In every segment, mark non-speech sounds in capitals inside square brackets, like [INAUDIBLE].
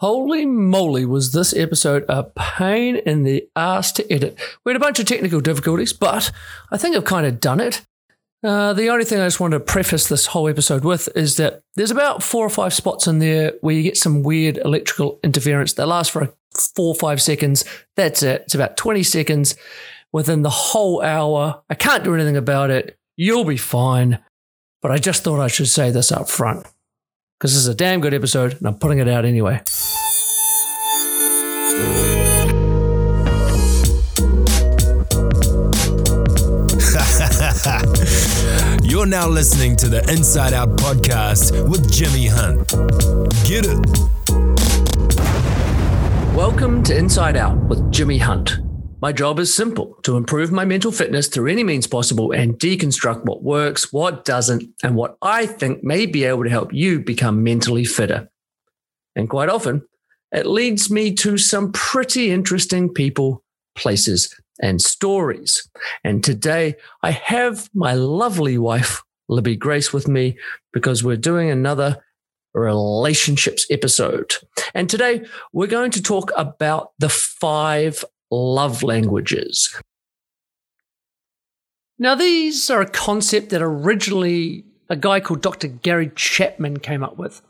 Holy moly, was this episode a pain in the ass to edit. We had a bunch of technical difficulties, but I think I've kind of done it. Uh, the only thing I just want to preface this whole episode with is that there's about four or five spots in there where you get some weird electrical interference that lasts for four or five seconds. That's it. It's about 20 seconds within the whole hour. I can't do anything about it. You'll be fine. But I just thought I should say this up front because this is a damn good episode and I'm putting it out anyway. Now listening to the Inside Out podcast with Jimmy Hunt. Get it. Welcome to Inside Out with Jimmy Hunt. My job is simple to improve my mental fitness through any means possible and deconstruct what works, what doesn't, and what I think may be able to help you become mentally fitter. And quite often, it leads me to some pretty interesting people, places, and stories. And today I have my lovely wife, Libby Grace, with me because we're doing another relationships episode. And today we're going to talk about the five love languages. Now, these are a concept that originally a guy called Dr. Gary Chapman came up with.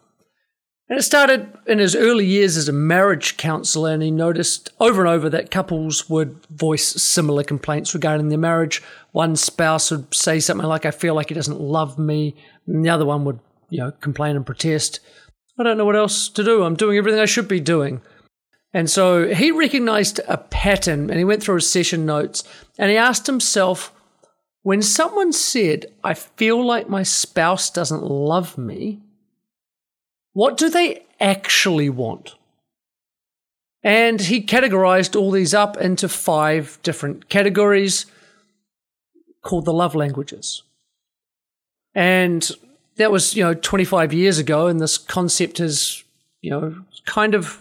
And it started in his early years as a marriage counselor, and he noticed over and over that couples would voice similar complaints regarding their marriage. One spouse would say something like, I feel like he doesn't love me, and the other one would, you know, complain and protest. I don't know what else to do. I'm doing everything I should be doing. And so he recognized a pattern and he went through his session notes and he asked himself, when someone said, I feel like my spouse doesn't love me, what do they actually want? And he categorized all these up into five different categories called the love languages. And that was, you know, 25 years ago. And this concept has, you know, kind of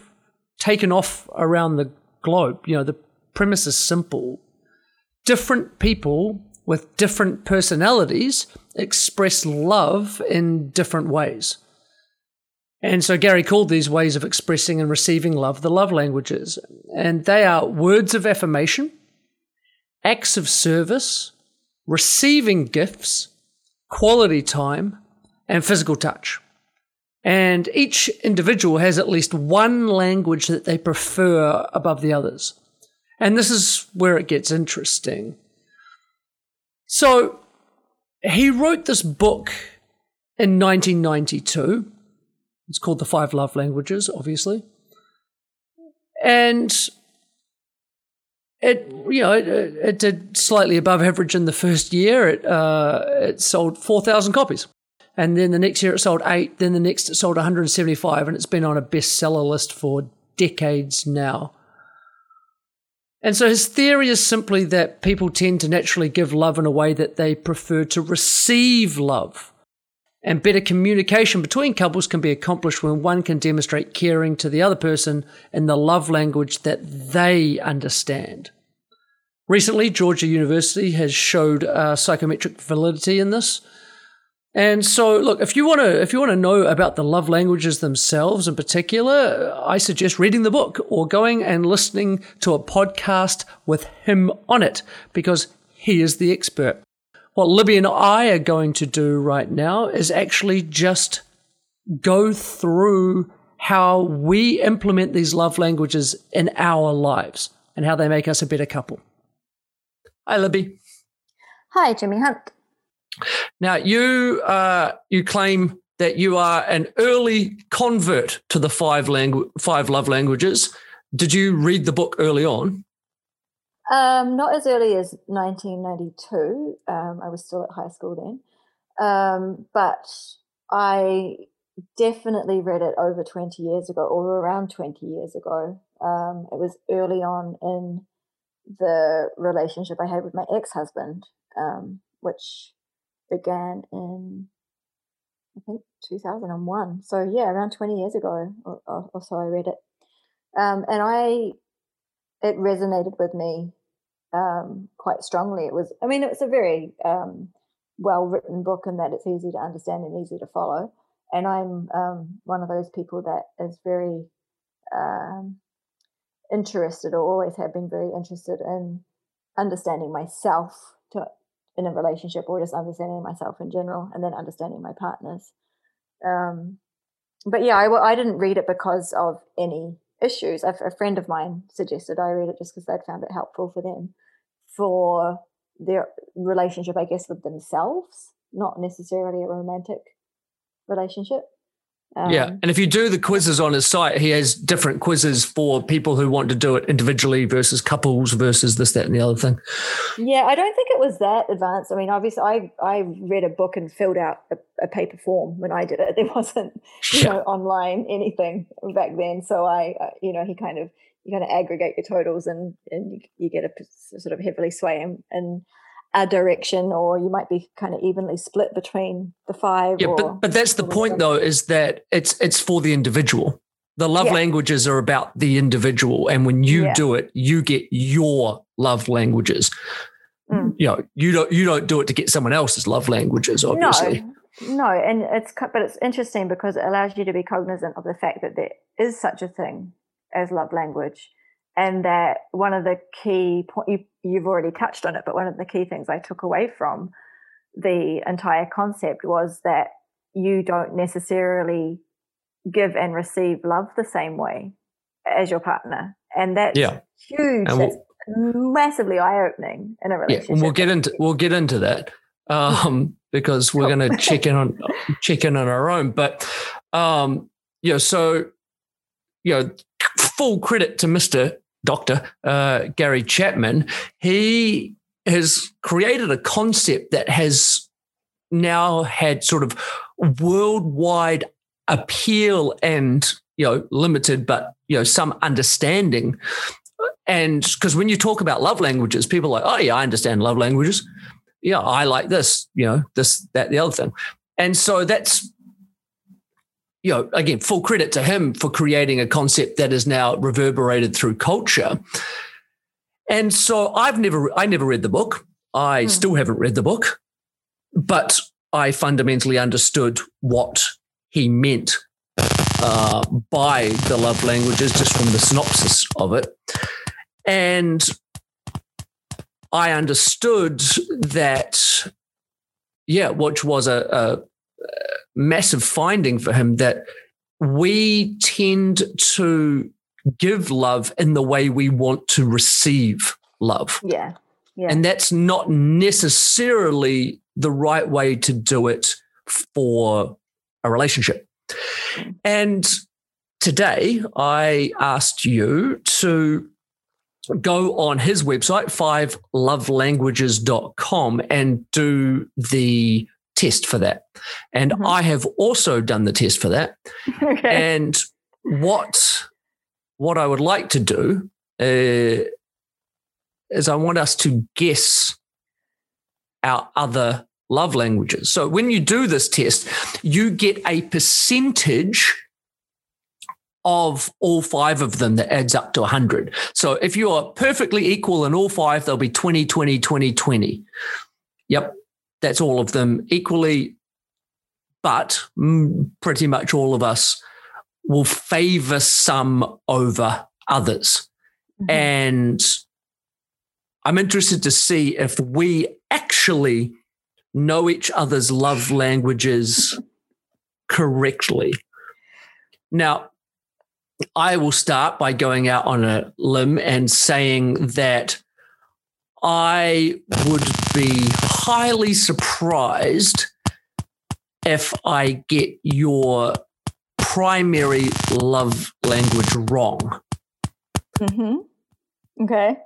taken off around the globe. You know, the premise is simple. Different people with different personalities express love in different ways. And so Gary called these ways of expressing and receiving love the love languages. And they are words of affirmation, acts of service, receiving gifts, quality time, and physical touch. And each individual has at least one language that they prefer above the others. And this is where it gets interesting. So he wrote this book in 1992 it's called The Five Love Languages, obviously. And it, you know, it, it did slightly above average in the first year. It, uh, it sold 4,000 copies. And then the next year it sold eight. Then the next it sold 175. And it's been on a bestseller list for decades now. And so his theory is simply that people tend to naturally give love in a way that they prefer to receive love. And better communication between couples can be accomplished when one can demonstrate caring to the other person in the love language that they understand. Recently, Georgia University has showed uh, psychometric validity in this. And so, look, if you want to, if you want to know about the love languages themselves in particular, I suggest reading the book or going and listening to a podcast with him on it because he is the expert. What Libby and I are going to do right now is actually just go through how we implement these love languages in our lives and how they make us a better couple. Hi, Libby. Hi, Jimmy Hunt. Now, you uh, you claim that you are an early convert to the five langu- five love languages. Did you read the book early on? Um, not as early as 1992. Um, I was still at high school then. Um, but I definitely read it over 20 years ago or around 20 years ago. Um, it was early on in the relationship I had with my ex husband, um, which began in, I think, 2001. So, yeah, around 20 years ago or, or, or so I read it. Um, and I, it resonated with me um, quite strongly. It was, I mean, it was a very um, well written book in that it's easy to understand and easy to follow. And I'm um, one of those people that is very um, interested or always have been very interested in understanding myself to in a relationship or just understanding myself in general and then understanding my partners um, but yeah I, I didn't read it because of any issues a, a friend of mine suggested i read it just because they'd found it helpful for them for their relationship i guess with themselves not necessarily a romantic relationship um, yeah, and if you do the quizzes on his site, he has different quizzes for people who want to do it individually versus couples versus this, that, and the other thing. Yeah, I don't think it was that advanced. I mean, obviously, I I read a book and filled out a, a paper form when I did it. [LAUGHS] There wasn't, you yeah. know, online anything back then. So I, uh, you know, he kind of you kind of aggregate your totals and and you, you get a sort of heavily sway and a direction or you might be kind of evenly split between the five yeah but, but that's the point though is that it's it's for the individual the love yeah. languages are about the individual and when you yeah. do it you get your love languages mm. you know you don't you don't do it to get someone else's love languages obviously no, no and it's but it's interesting because it allows you to be cognizant of the fact that there is such a thing as love language and that one of the key point you, you've already touched on it but one of the key things i took away from the entire concept was that you don't necessarily give and receive love the same way as your partner and that's yeah. huge. And that's we'll, massively eye-opening in a relationship yeah, and we'll get into we'll get into that um, because we're going [LAUGHS] to check in on check in on our own but um, you know so you know full credit to mr doctor, uh, Gary Chapman, he has created a concept that has now had sort of worldwide appeal and you know limited but you know some understanding. And because when you talk about love languages people are like oh yeah i understand love languages. Yeah i like this you know this that the other thing. And so that's you know, again, full credit to him for creating a concept that is now reverberated through culture. And so I've never, I never read the book. I mm. still haven't read the book, but I fundamentally understood what he meant uh, by the love languages just from the synopsis of it. And I understood that, yeah, which was a, a massive finding for him that we tend to give love in the way we want to receive love. Yeah. Yeah. And that's not necessarily the right way to do it for a relationship. And today I asked you to go on his website, fivelovelanguages.com, and do the test for that. And mm-hmm. I have also done the test for that. [LAUGHS] Okay. And what what I would like to do uh, is I want us to guess our other love languages. So when you do this test, you get a percentage of all five of them that adds up to 100. So if you are perfectly equal in all five, there'll be 20, 20, 20, 20. Yep that's all of them equally, but pretty much all of us will favor some over others. Mm-hmm. And I'm interested to see if we actually know each other's love languages correctly. Now, I will start by going out on a limb and saying that I would be highly surprised if I get your primary love language wrong. Mm-hmm. Okay.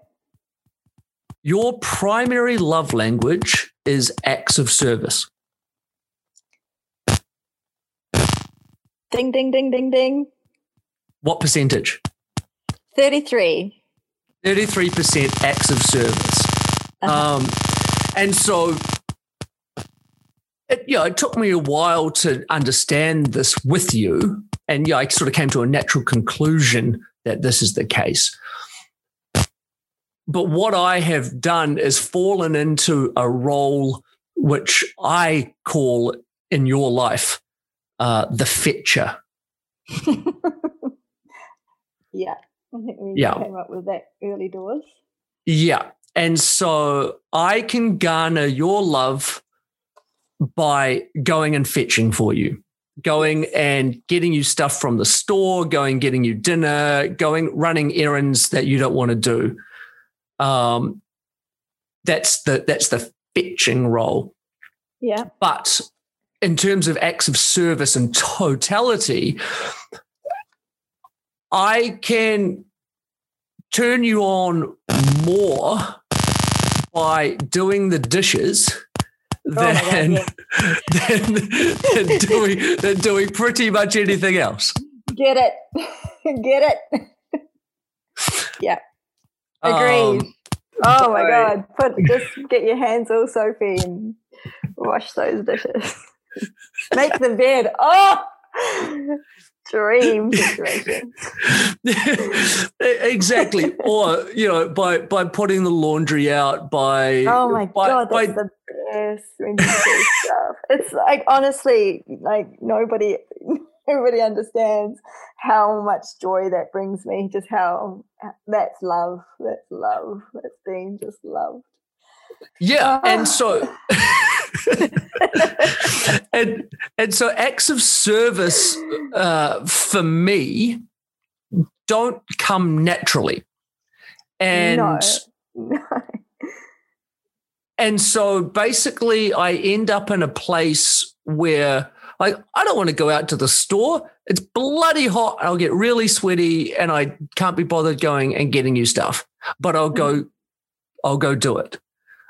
Your primary love language is acts of service. Ding, ding, ding, ding, ding. What percentage? 33. 33% acts of service. Uh-huh. Um, and so it, you know, it took me a while to understand this with you. And yeah, I sort of came to a natural conclusion that this is the case. But what I have done is fallen into a role which I call in your life uh, the fetcher. [LAUGHS] Yeah. I think we Yeah. came up with that early doors. Yeah. And so I can garner your love by going and fetching for you, going and getting you stuff from the store, going getting you dinner, going running errands that you don't want to do. Um, that's the that's the fetching role. Yeah. But in terms of acts of service and totality, I can turn you on more by doing the dishes Oh God, than, yeah. [LAUGHS] than, than doing than doing pretty much anything else. Get it. [LAUGHS] Get it. yeah. Agreed. Um, oh my god. Put just get your hands all soapy and wash those dishes. Make the bed. Oh dream [LAUGHS] situation. exactly. [LAUGHS] or you know, by by putting the laundry out, by Oh my by, god, by- that's the best when you do [LAUGHS] stuff. It's like honestly, like nobody nobody understands how much joy that brings me. Just how that's love. That's love. That's being just loved. yeah, Ah. and so [LAUGHS] and and so acts of service uh, for me don't come naturally, and No. No. [LAUGHS] and so basically I end up in a place where like I don't want to go out to the store. It's bloody hot. I'll get really sweaty and I can't be bothered going and getting you stuff. But I'll go I'll go do it.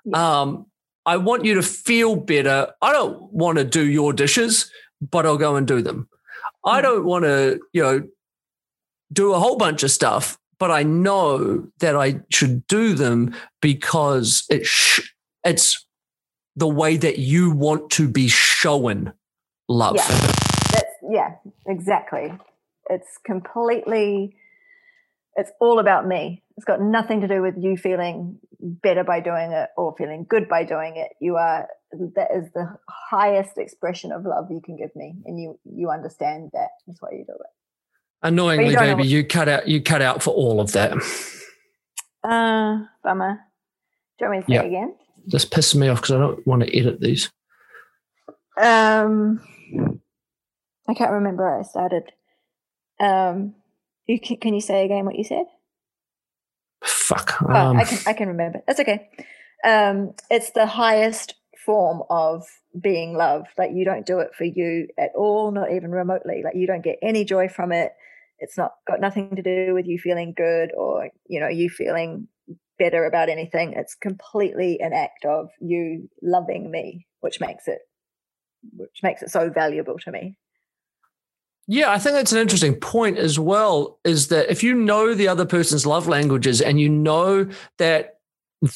Yeah. Um I want you to feel better. I don't want to do your dishes, but I'll go and do them. I Mm. don't want to, you know, do a whole bunch of stuff, but I know that I should do them because it sh- it's the way that you want to be shown love. Yeah. That's yeah, exactly. It's completely it's all about me. It's got nothing to do with you feeling better by doing it or feeling good by doing it. You are that is the highest expression of love you can give me and you you understand that. That's why you do it. Annoyingly, don't baby, you cut out you cut out for all of that. Uh bummer. Do you want me to say Yeah. it again? This pisses me off because I don't want to edit these. Um, I can't remember where I started. Um, you can, can you say again what you said? Fuck. Oh, Um, I can I can remember. That's okay. Um, it's the highest form of being loved. Like you don't do it for you at all, not even remotely. Like you don't get any joy from it. It's not got nothing to do with you feeling good or you know you feeling better about anything. It's completely an act of you loving me, which makes it which makes it so valuable to me. Yeah, I think that's an interesting point as well. Is that if you know the other person's love languages and you know that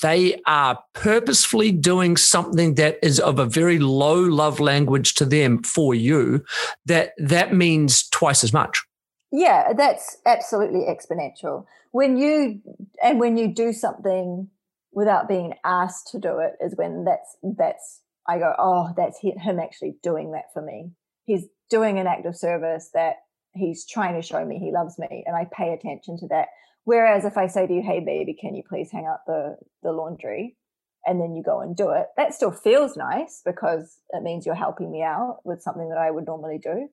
they are purposefully doing something that is of a very low love language to them for you, that that means twice as much. Yeah, that's absolutely exponential. When you and when you do something without being asked to do it is when that's that's I go, oh, that's him actually doing that for me. He's doing an act of service that he's trying to show me he loves me, and I pay attention to that. Whereas if I say to you, "Hey, baby, can you please hang out the the laundry?" and then you go and do it, that still feels nice because it means you're helping me out with something that I would normally do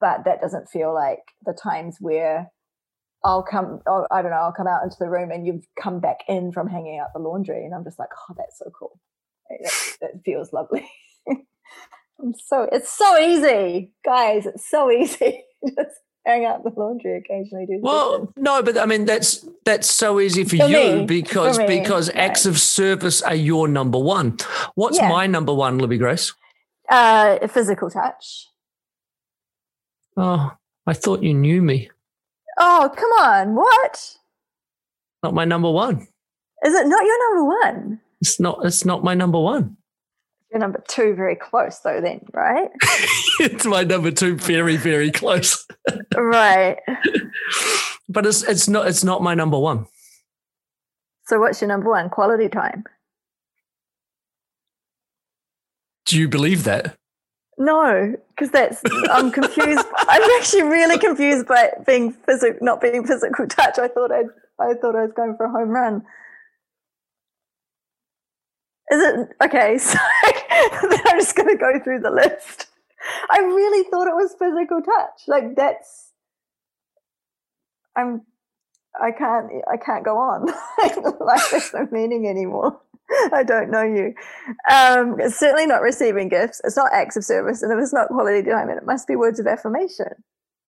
but that doesn't feel like the times where I'll come, I don't know, I'll come out into the room and you've come back in from hanging out the laundry, and I'm just like, oh, that's so cool. That, that feels lovely. [LAUGHS] I'm so, it's so easy, guys. It's so easy. [LAUGHS] just hang out the laundry occasionally. Do Well, no, but I mean that's that's so easy for, For you me, because for because acts of service are your number one. What's Yeah. my number one, Libby Grace? uh, physical touch. Oh, I thought you knew me. Oh, come on. What? Not my number one. Is it not your number one? It's not. It's not my number one. You're number two, very close though, then, right? [LAUGHS] it's my number two, very very close. right. [LAUGHS] But it's it's not it's not my number one. So, what's your number one? Quality time. Do you believe that? No, because that's I'm confused. [LAUGHS] I'm actually really confused by being physical, not being physical touch. I thought I I thought I was going for a home run. Is it okay? [LAUGHS] So I'm just going to go through the list. I really thought it was physical touch. Like that's I'm I can't I can't go on. [LAUGHS] like there's no meaning anymore. I don't know you. Um, it's certainly not receiving gifts. It's not acts of service, and if it's not quality time, it must be words of affirmation.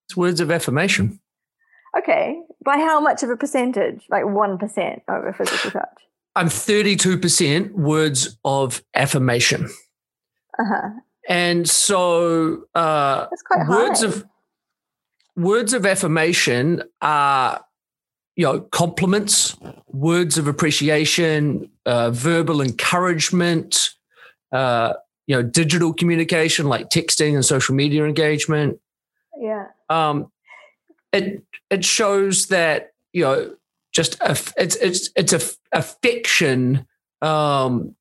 It's words of affirmation. Okay, by how much of a percentage? Like one percent over physical touch. I'm 32% words of affirmation. Uh-huh. And so uh, words high. of words of affirmation are you know compliments, words of appreciation, uh, verbal encouragement, uh, you know digital communication like texting and social media engagement. Yeah. Um, it it shows that you know just a, it's it's it's a affection um,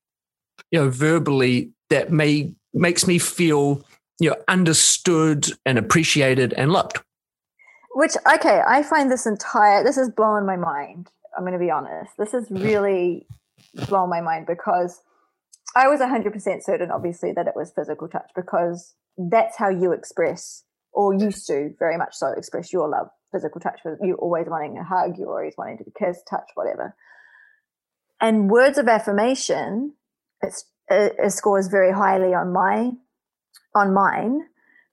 you know verbally that may makes me feel you know understood and appreciated and loved. Which okay, I find this entire this is blowing my mind. I'm going to be honest. This is really blown my mind because I was 100% certain, obviously, that it was physical touch because that's how you express, or used to very much so express your love. Physical touch, you're always wanting a hug, you're always wanting to be kissed, touch, whatever. And words of affirmation, it's, it, it scores very highly on my on mine,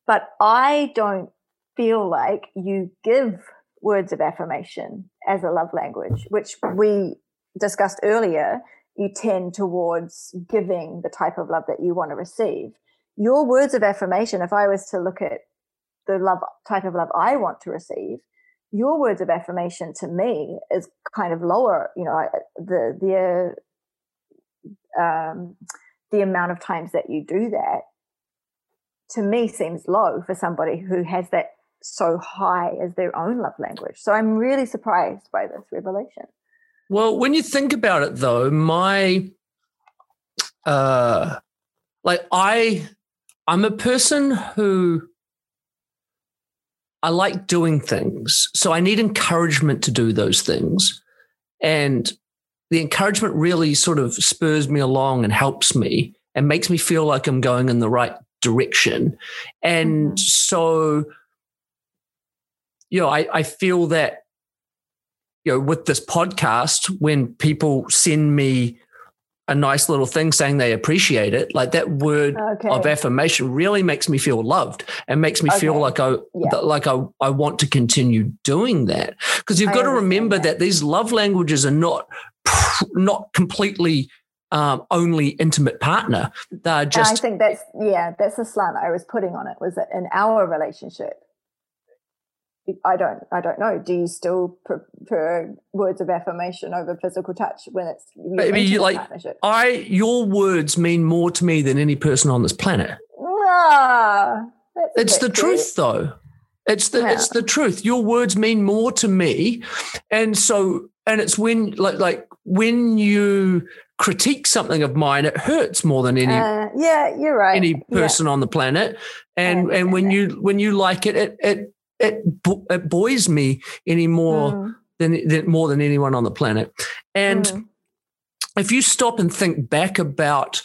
but I don't feel like you give words of affirmation as a love language, which we discussed earlier. You tend towards giving the type of love that you want to receive. Your words of affirmation, if I was to look at the love type of love I want to receive, your words of affirmation to me is kind of lower. You know, the the um, the amount of times that you do that to me seems low for somebody who has that so high as their own love language. So I'm really surprised by this revelation. Well, when you think about it though, my uh like I I'm a person who I like doing things. So I need encouragement to do those things. And the encouragement really sort of spurs me along and helps me and makes me feel like I'm going in the right direction. And Mhm. so, you know, I, I feel that, you know, with this podcast, when people send me a nice little thing saying they appreciate it, like that word Okay. of affirmation really makes me feel loved and makes me feel like I Yeah. like I, I want to continue doing that because you've I got to remember that. that. these love languages are not not completely um, only intimate partner they're And I think that's yeah, that's the slant I was putting on it was that in our relationship. I don't I don't know. Do you still prefer words of affirmation over physical touch when it's your Maybe you like- partnership? I your words mean more to me than any person on this planet Ah, it's the truth though it's the it's the truth your words mean more to me and so and it's when like like when you critique something of mine it hurts more than any Uh, yeah, you're right. any Yeah. person on the planet and and when you when you like it it it it, it buoys me any more Mm, than, than more than anyone on the planet and mm. if you stop and think back about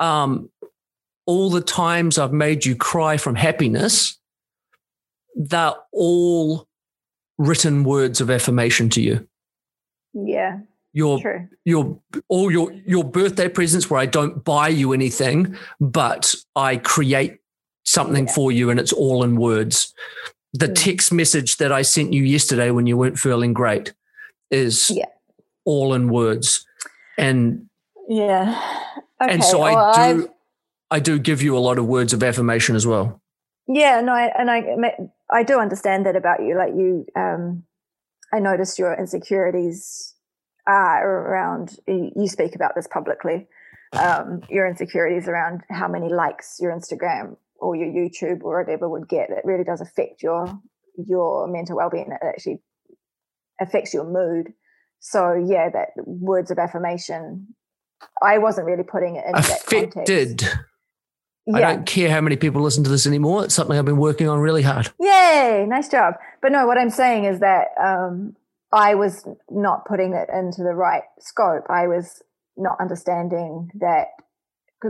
um, all the times I've made you cry from happiness, they're all written words of affirmation to you. yeah, Your true. your all your your birthday presents where I don't buy you anything, but I create something Yeah. for you and it's all in words. The Mm. text message that I sent you yesterday when you weren't feeling great is Yeah. all in words. And Yeah. Okay. and so well, I I've- do I do give you a lot of words of affirmation as well. Yeah, no, I, and I I do understand that about you. Like you, um, I noticed your insecurities are around. You speak about this publicly. Um, your insecurities around how many likes your Instagram or your YouTube or whatever would get. It really does affect your your mental well being. It actually affects your mood. So yeah, that words of affirmation. I wasn't really putting it in. Affected. I don't care how many people listen to this anymore. It's something I've been working on really hard. Yay, nice job. But no, what I'm saying is that um, I was not putting it into the right scope. I was not understanding that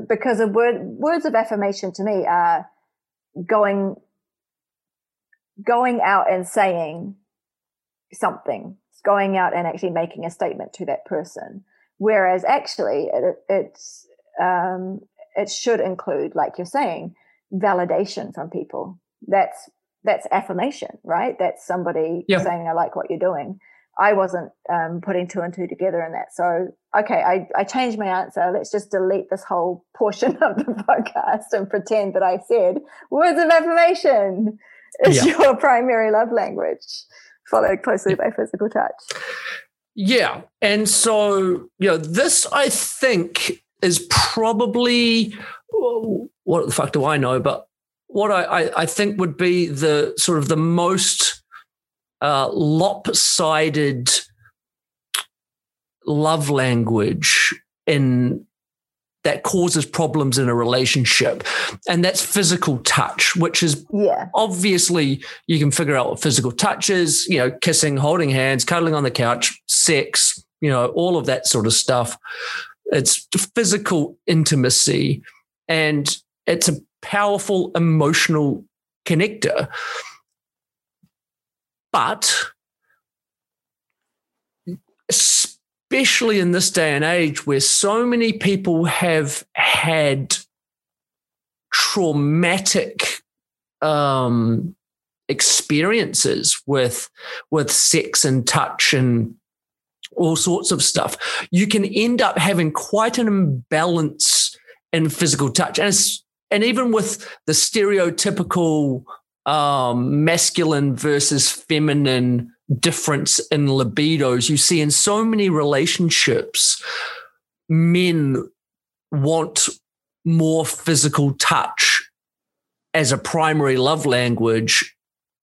because of word, words of affirmation to me are going going out and saying something, going out and actually making a statement to that person. Whereas actually, it, it's um, it should include, like you're saying, validation from people. That's that's affirmation, right? That's somebody yeah. saying, "I like what you're doing." I wasn't um, putting two and two together in that. So, okay, I, I changed my answer. Let's just delete this whole portion [LAUGHS] of the podcast and pretend that I said words of affirmation is yeah. your primary love language, followed closely by physical touch. Yeah. And so, you know, this I think is probably what the fuck do I know? But what I, I, I think would be the sort of the most uh, lopsided love language in that causes problems in a relationship. And that's physical touch which is yeah. obviously you can figure out what physical touch is you know kissing holding hands cuddling on the couch sex you know all of that sort of stuff. It's physical intimacy and it's a powerful emotional connector but especially in this day and age where so many people have had traumatic um, experiences with with sex and touch and all sorts of stuff, you can end up having quite an imbalance in physical touch. And, and even with the stereotypical um, masculine versus feminine difference in libidos. You see in so many relationships men want more physical touch as a primary love language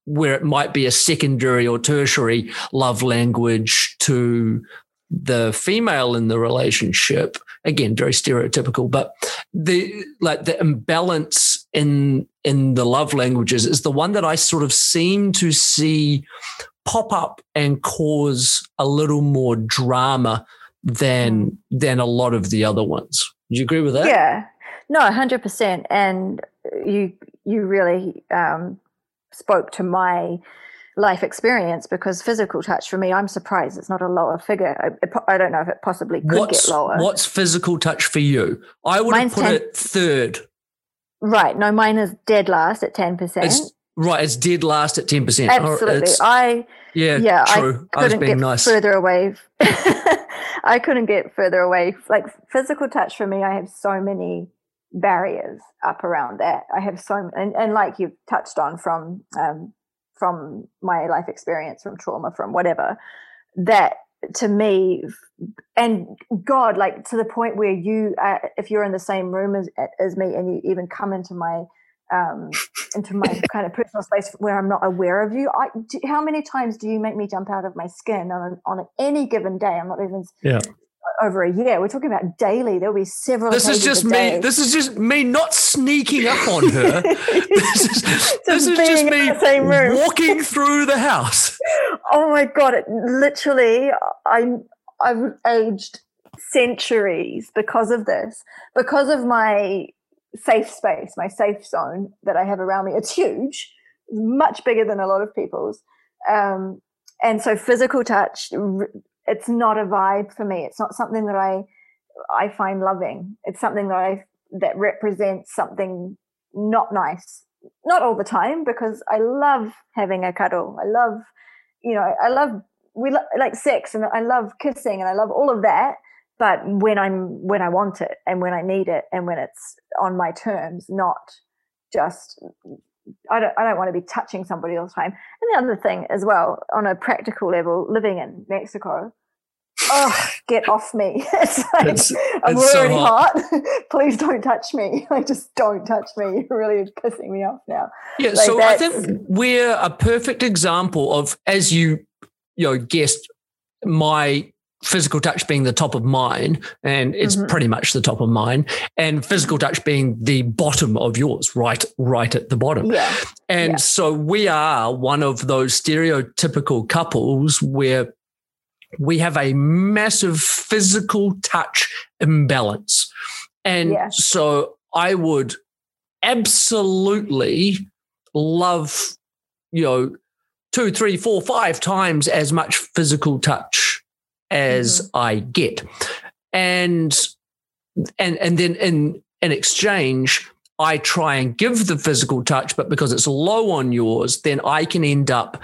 where it might be a secondary or tertiary love language to the female in the relationship. Again very stereotypical but the like the imbalance in in the love languages is the one that i sort of seem to see pop up and cause a little more drama than mm. than a lot of the other ones do you agree with that yeah no 100% and you you really um spoke to my life experience because physical touch for me, I'm surprised it's not a lower figure. I, I don't know if it possibly could what's, get lower. What's physical touch for you? I would Mine's have put 10, it third. Right. No, mine is dead last at 10%. It's, right. It's dead last at 10%. Absolutely. I, yeah, yeah, true. I couldn't I get nice. further away. [LAUGHS] I couldn't get further away. Like physical touch for me, I have so many barriers up around that. I have so, and, and like you've touched on from um, from my life experience, from trauma, from whatever, that to me, and God, like to the point where you, uh, if you're in the same room as, as me and you even come into my, um, [LAUGHS] into my kind of personal space where I'm not aware of you. I, do, how many times do you make me jump out of my skin on, on any given day? I'm not even yeah over a year. We're talking about daily. There'll be several. This is just me. This is just me not sneaking up on her. this [LAUGHS] is, this is just me walking through the house. [LAUGHS] Oh my god! It literally, I'm I've aged centuries because of this. Because of my safe space, my safe zone that I have around me. It's huge, much bigger than a lot of people's. Um, and so physical touch it's not a vibe for me. It's not something that I I find loving. It's something that I that represents something not nice. Not all the time because I love having a cuddle. I love, you know, I love we lo- like sex and I love kissing and I love all of that. But when I'm when I want it and when I need it and when it's on my terms, not just I don't, I don't want to be touching somebody all the time. And the other thing as well, on a practical level, living in Mexico, oh, get off me. [LAUGHS] It's like, it's, I'm it's already so hot. hot. [LAUGHS] Please don't touch me. [LAUGHS] Like, just don't touch me. You're really pissing me off now. Yeah. Like so I think we're a perfect example of, as you, you know, guessed, my physical touch being the top of mine, and it's mm-hmm. pretty much the top of mine, and physical touch being the bottom of yours, right, right at the bottom. Yeah. And yeah. so we are one of those stereotypical couples where we have a massive physical touch imbalance. And yeah. so I would absolutely love, you know, two, three, four, five times as much physical touch as mm-hmm. I get. And and and then in in exchange, I try and give the physical touch, but because it's low on yours, then I can end up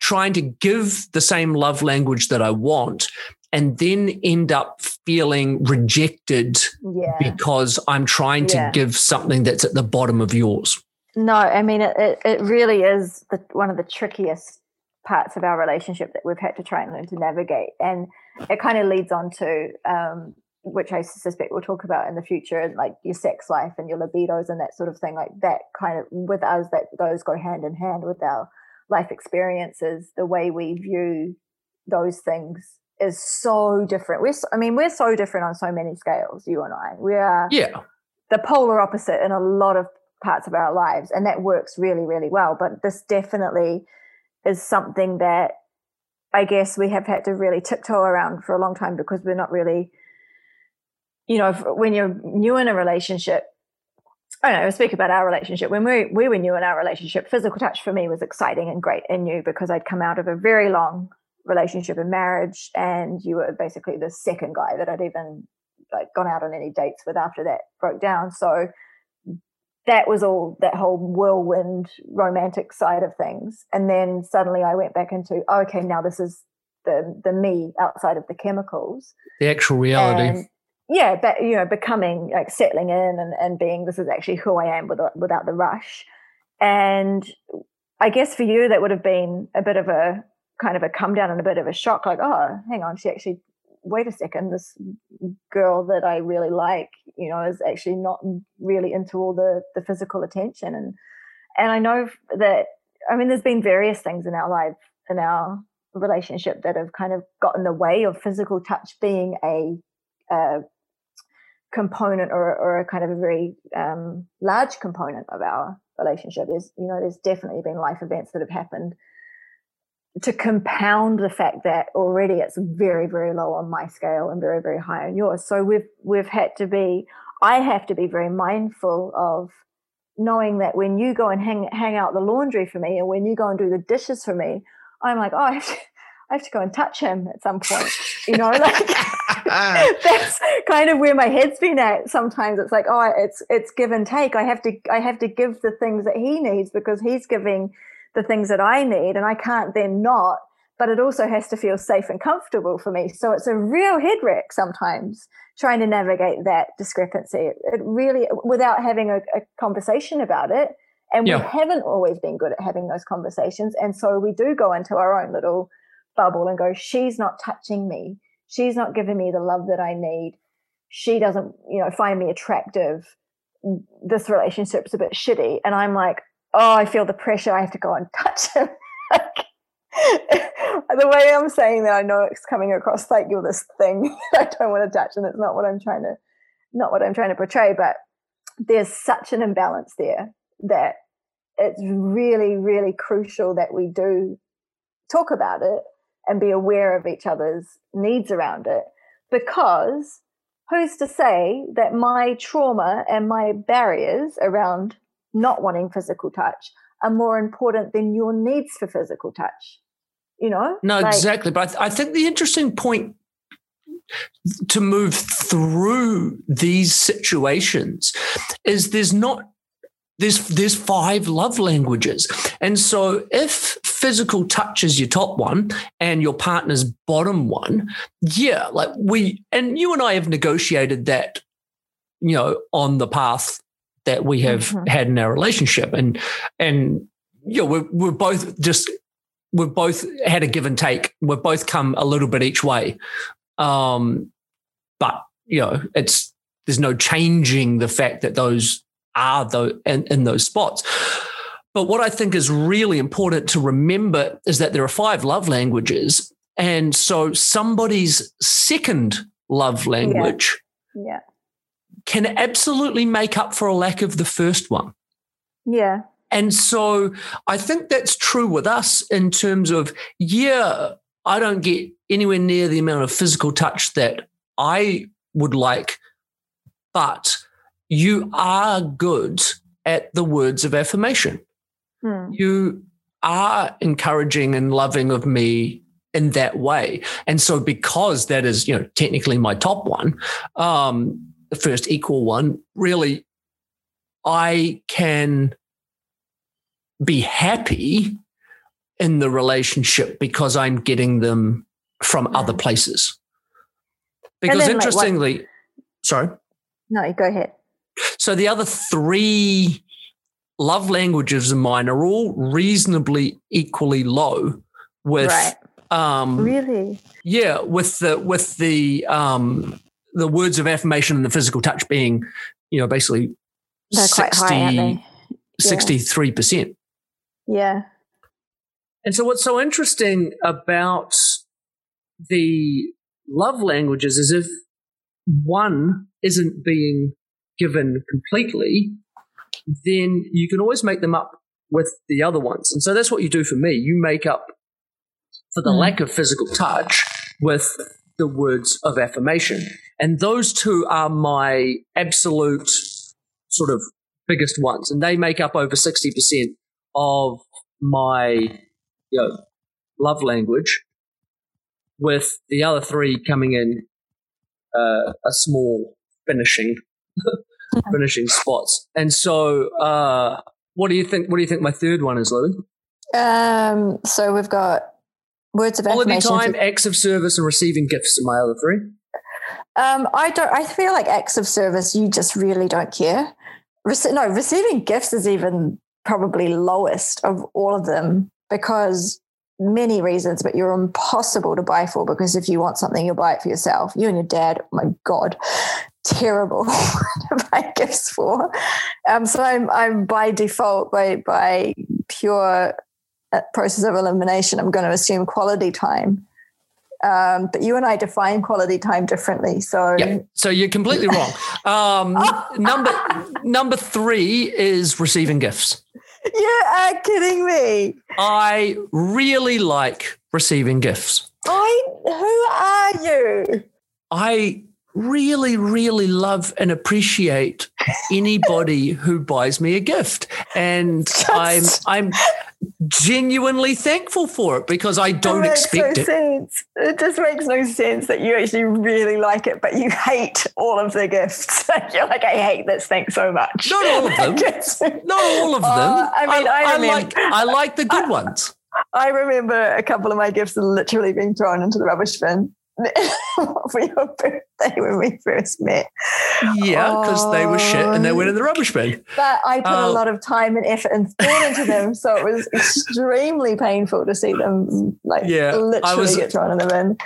trying to give the same love language that I want and then end up feeling rejected yeah. because I'm trying to yeah. give something that's at the bottom of yours. No, I mean, it, it, it really is the, one of the trickiest parts of our relationship that we've had to try and learn to navigate. And it kind of leads on to, um, which I suspect we'll talk about in the future, and like your sex life and your libidos and that sort of thing. Like that kind of, with us, that those go hand in hand with our life experiences. The way we view those things is so different. We're, I mean, we're so different on so many scales. You and I, we are, yeah, the polar opposite in a lot of parts of our lives, and that works really, really well. But this definitely is something that I guess we have had to really tiptoe around for a long time because we're not really, you know, when you're new in a relationship. I don't know. speak about our relationship. When we we were new in our relationship, physical touch for me was exciting and great and new because I'd come out of a very long relationship and marriage, and you were basically the second guy that I'd even like gone out on any dates with after that broke down. So that was all that whole whirlwind romantic side of things. And then suddenly I went back into oh, okay, now this is the the me outside of the chemicals, the actual reality. And, yeah, but you know, becoming like settling in and, and being this is actually who I am without without the rush. And I guess for you that would have been a bit of a kind of a come down and a bit of a shock, like, oh, hang on, she actually wait a second, this girl that I really like, you know, is actually not really into all the the physical attention. And and I know that I mean there's been various things in our life in our relationship that have kind of got in the way of physical touch being a, a component or, or a kind of a very um, large component of our relationship. There's you know there's definitely been life events that have happened to compound the fact that already it's very very low on my scale and very very high on yours. So we've we've had to be i have to be very mindful of knowing that when you go and hang hang out the laundry for me and when you go and do the dishes for me i'm like oh i have to, [LAUGHS] I have to go and touch him at some point you know like [LAUGHS] [LAUGHS] that's kind of where my head's been at. Sometimes it's like oh it's it's give and take. I have to i have to give the things that he needs because he's giving the things that I need, and I can't then not. But it also has to feel safe and comfortable for me. So it's a real head wreck sometimes trying to navigate that discrepancy. It really, without having a, a conversation about it. And yeah. we haven't always been good at having those conversations. And so we do go into our own little bubble and go, she's not touching me. She's not giving me the love that I need. She doesn't, you know, find me attractive. This relationship's a bit shitty. And I'm like, oh, I feel the pressure. I have to go and [LAUGHS] touch him. [LAUGHS] the way I'm saying that, I know it's coming across like you're this thing [LAUGHS] I don't want to touch, and it's not what I'm trying to, not what I'm trying to portray. But there's such an imbalance there that it's really, really crucial that we do talk about it and be aware of each other's needs around it, because who's to say that my trauma and my barriers around not wanting physical touch are more important than your needs for physical touch. You know? No, like, exactly. But I, th- I think the interesting point to move through these situations is there's not there's there's five love languages and so if physical touch is your top one and your partner's bottom one yeah like we and you and i have negotiated that you know on the path that we have mm-hmm. had in our relationship. And and you know, we're we're both just we've both had a give and take. We've both come a little bit each way. Um, but you know, it's there's no changing the fact that those are the in, in those spots. But what I think is really important to remember is that there are five love languages And so somebody's second love language Yeah. Can absolutely make up for a lack of the first one. Yeah. And so I think that's true with us in terms of, yeah, I don't get anywhere near the amount of physical touch that I would like, but you are good at the words of affirmation. Hmm. You are encouraging and loving of me in that way. And so because that is, you know, technically my top one, um, the first equal one, really I can be happy in the relationship because I'm getting them from other places. Because then, like, interestingly, sorry. No, go ahead. So the other three love languages of mine are all reasonably equally low with right. um Really? yeah, with the with the um the words of affirmation and the physical touch being, you know, basically They're quite high, aren't? Yeah. 63%. Yeah. And so, what's so interesting about the love languages is if one isn't being given completely, then you can always make them up with the other ones. And so, that's what you do for me. You make up for the Mm. lack of physical touch with the words of affirmation. And those two are my absolute sort of biggest ones. And they make up over 60% of my you know, love language, with the other three coming in uh, a small finishing [LAUGHS] finishing spots. And so, uh, what do you think? What do you think my third one is, Louis? Um, so we've got words of affirmation. time, acts of service, and receiving gifts are my other three. Um, I don't. I feel like acts of service, you just really don't care. Rece- no, receiving gifts is even probably lowest of all of them because many reasons, but you're impossible to buy for because if you want something, you'll buy it for yourself. You and your dad, oh my God, [LAUGHS] terrible [LAUGHS] to buy gifts for. Um, so I'm, I'm by default, by, by pure process of elimination, I'm going to assume quality time. Um, but you and I define quality time differently. So Yeah. So you're completely wrong. Um, [LAUGHS] number number three is receiving gifts. you are kidding me. I really like receiving gifts. I who are you? I really, really love and appreciate [LAUGHS] anybody who buys me a gift. And I'm I'm genuinely thankful for it because I don't expect no it. sense. It just makes no sense that you actually really like it, but you hate all of the gifts. [LAUGHS] You're like, I hate this thing so much. Not all of them. [LAUGHS] Not all of them. Uh, I mean, I remember- like I like the good ones. I remember a couple of my gifts literally being thrown into the rubbish bin [LAUGHS] for your birthday when we first met. Yeah, because they were shit and they went in the rubbish bin. But I put a Oh. lot of time and effort and thought into them, so it was [LAUGHS] extremely painful to see them like Yeah, I literally was- get thrown in the bin.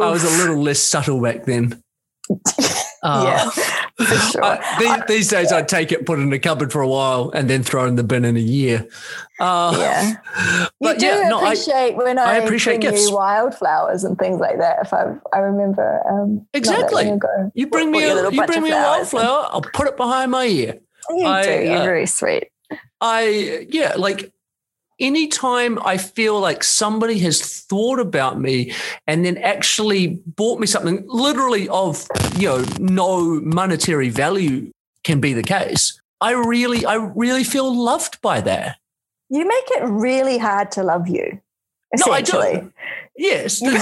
I was a little less subtle back then. Uh, [LAUGHS] yeah, [LAUGHS] sure. I- these, these days, I'd take it, put it in a cupboard for a while, and then throw it in the bin in a year. Uh, yeah. [LAUGHS] You But do yeah, no, I, appreciate when I, I appreciate bring gifts. you wildflowers and things like that. If I, I remember um, Exactly. ago, you bring me a, you bring me a wildflower, I'll put it behind my ear. You I, do. You're uh, very sweet. I yeah, like anytime I feel like somebody has thought about me and then actually bought me something literally of you know no monetary value can be the case. I really I really feel loved by that. You make it really hard to love you. No, I do. Yes, [LAUGHS] no,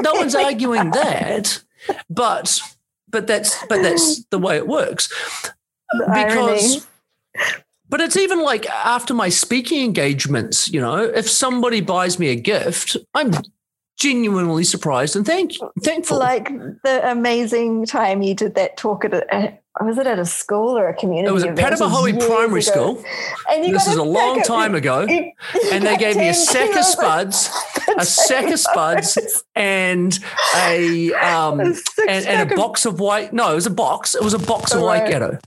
no one's arguing that, but but that's but that's the way it works. The irony. But it's even like after my speaking engagements you know if somebody buys me a gift i'm genuinely surprised and thank thankful like the amazing time you did that talk at a, was it at a school or a community? it was at event? This was Patumahoe years Primary ago. School. And you This is a long time ago. you- [LAUGHS] you And they gave me [LAUGHS] a sack of spuds, a sack of spuds, [LAUGHS] and a um A and, and a box of white. No, it was a box. It was a box of white Right. ghetto.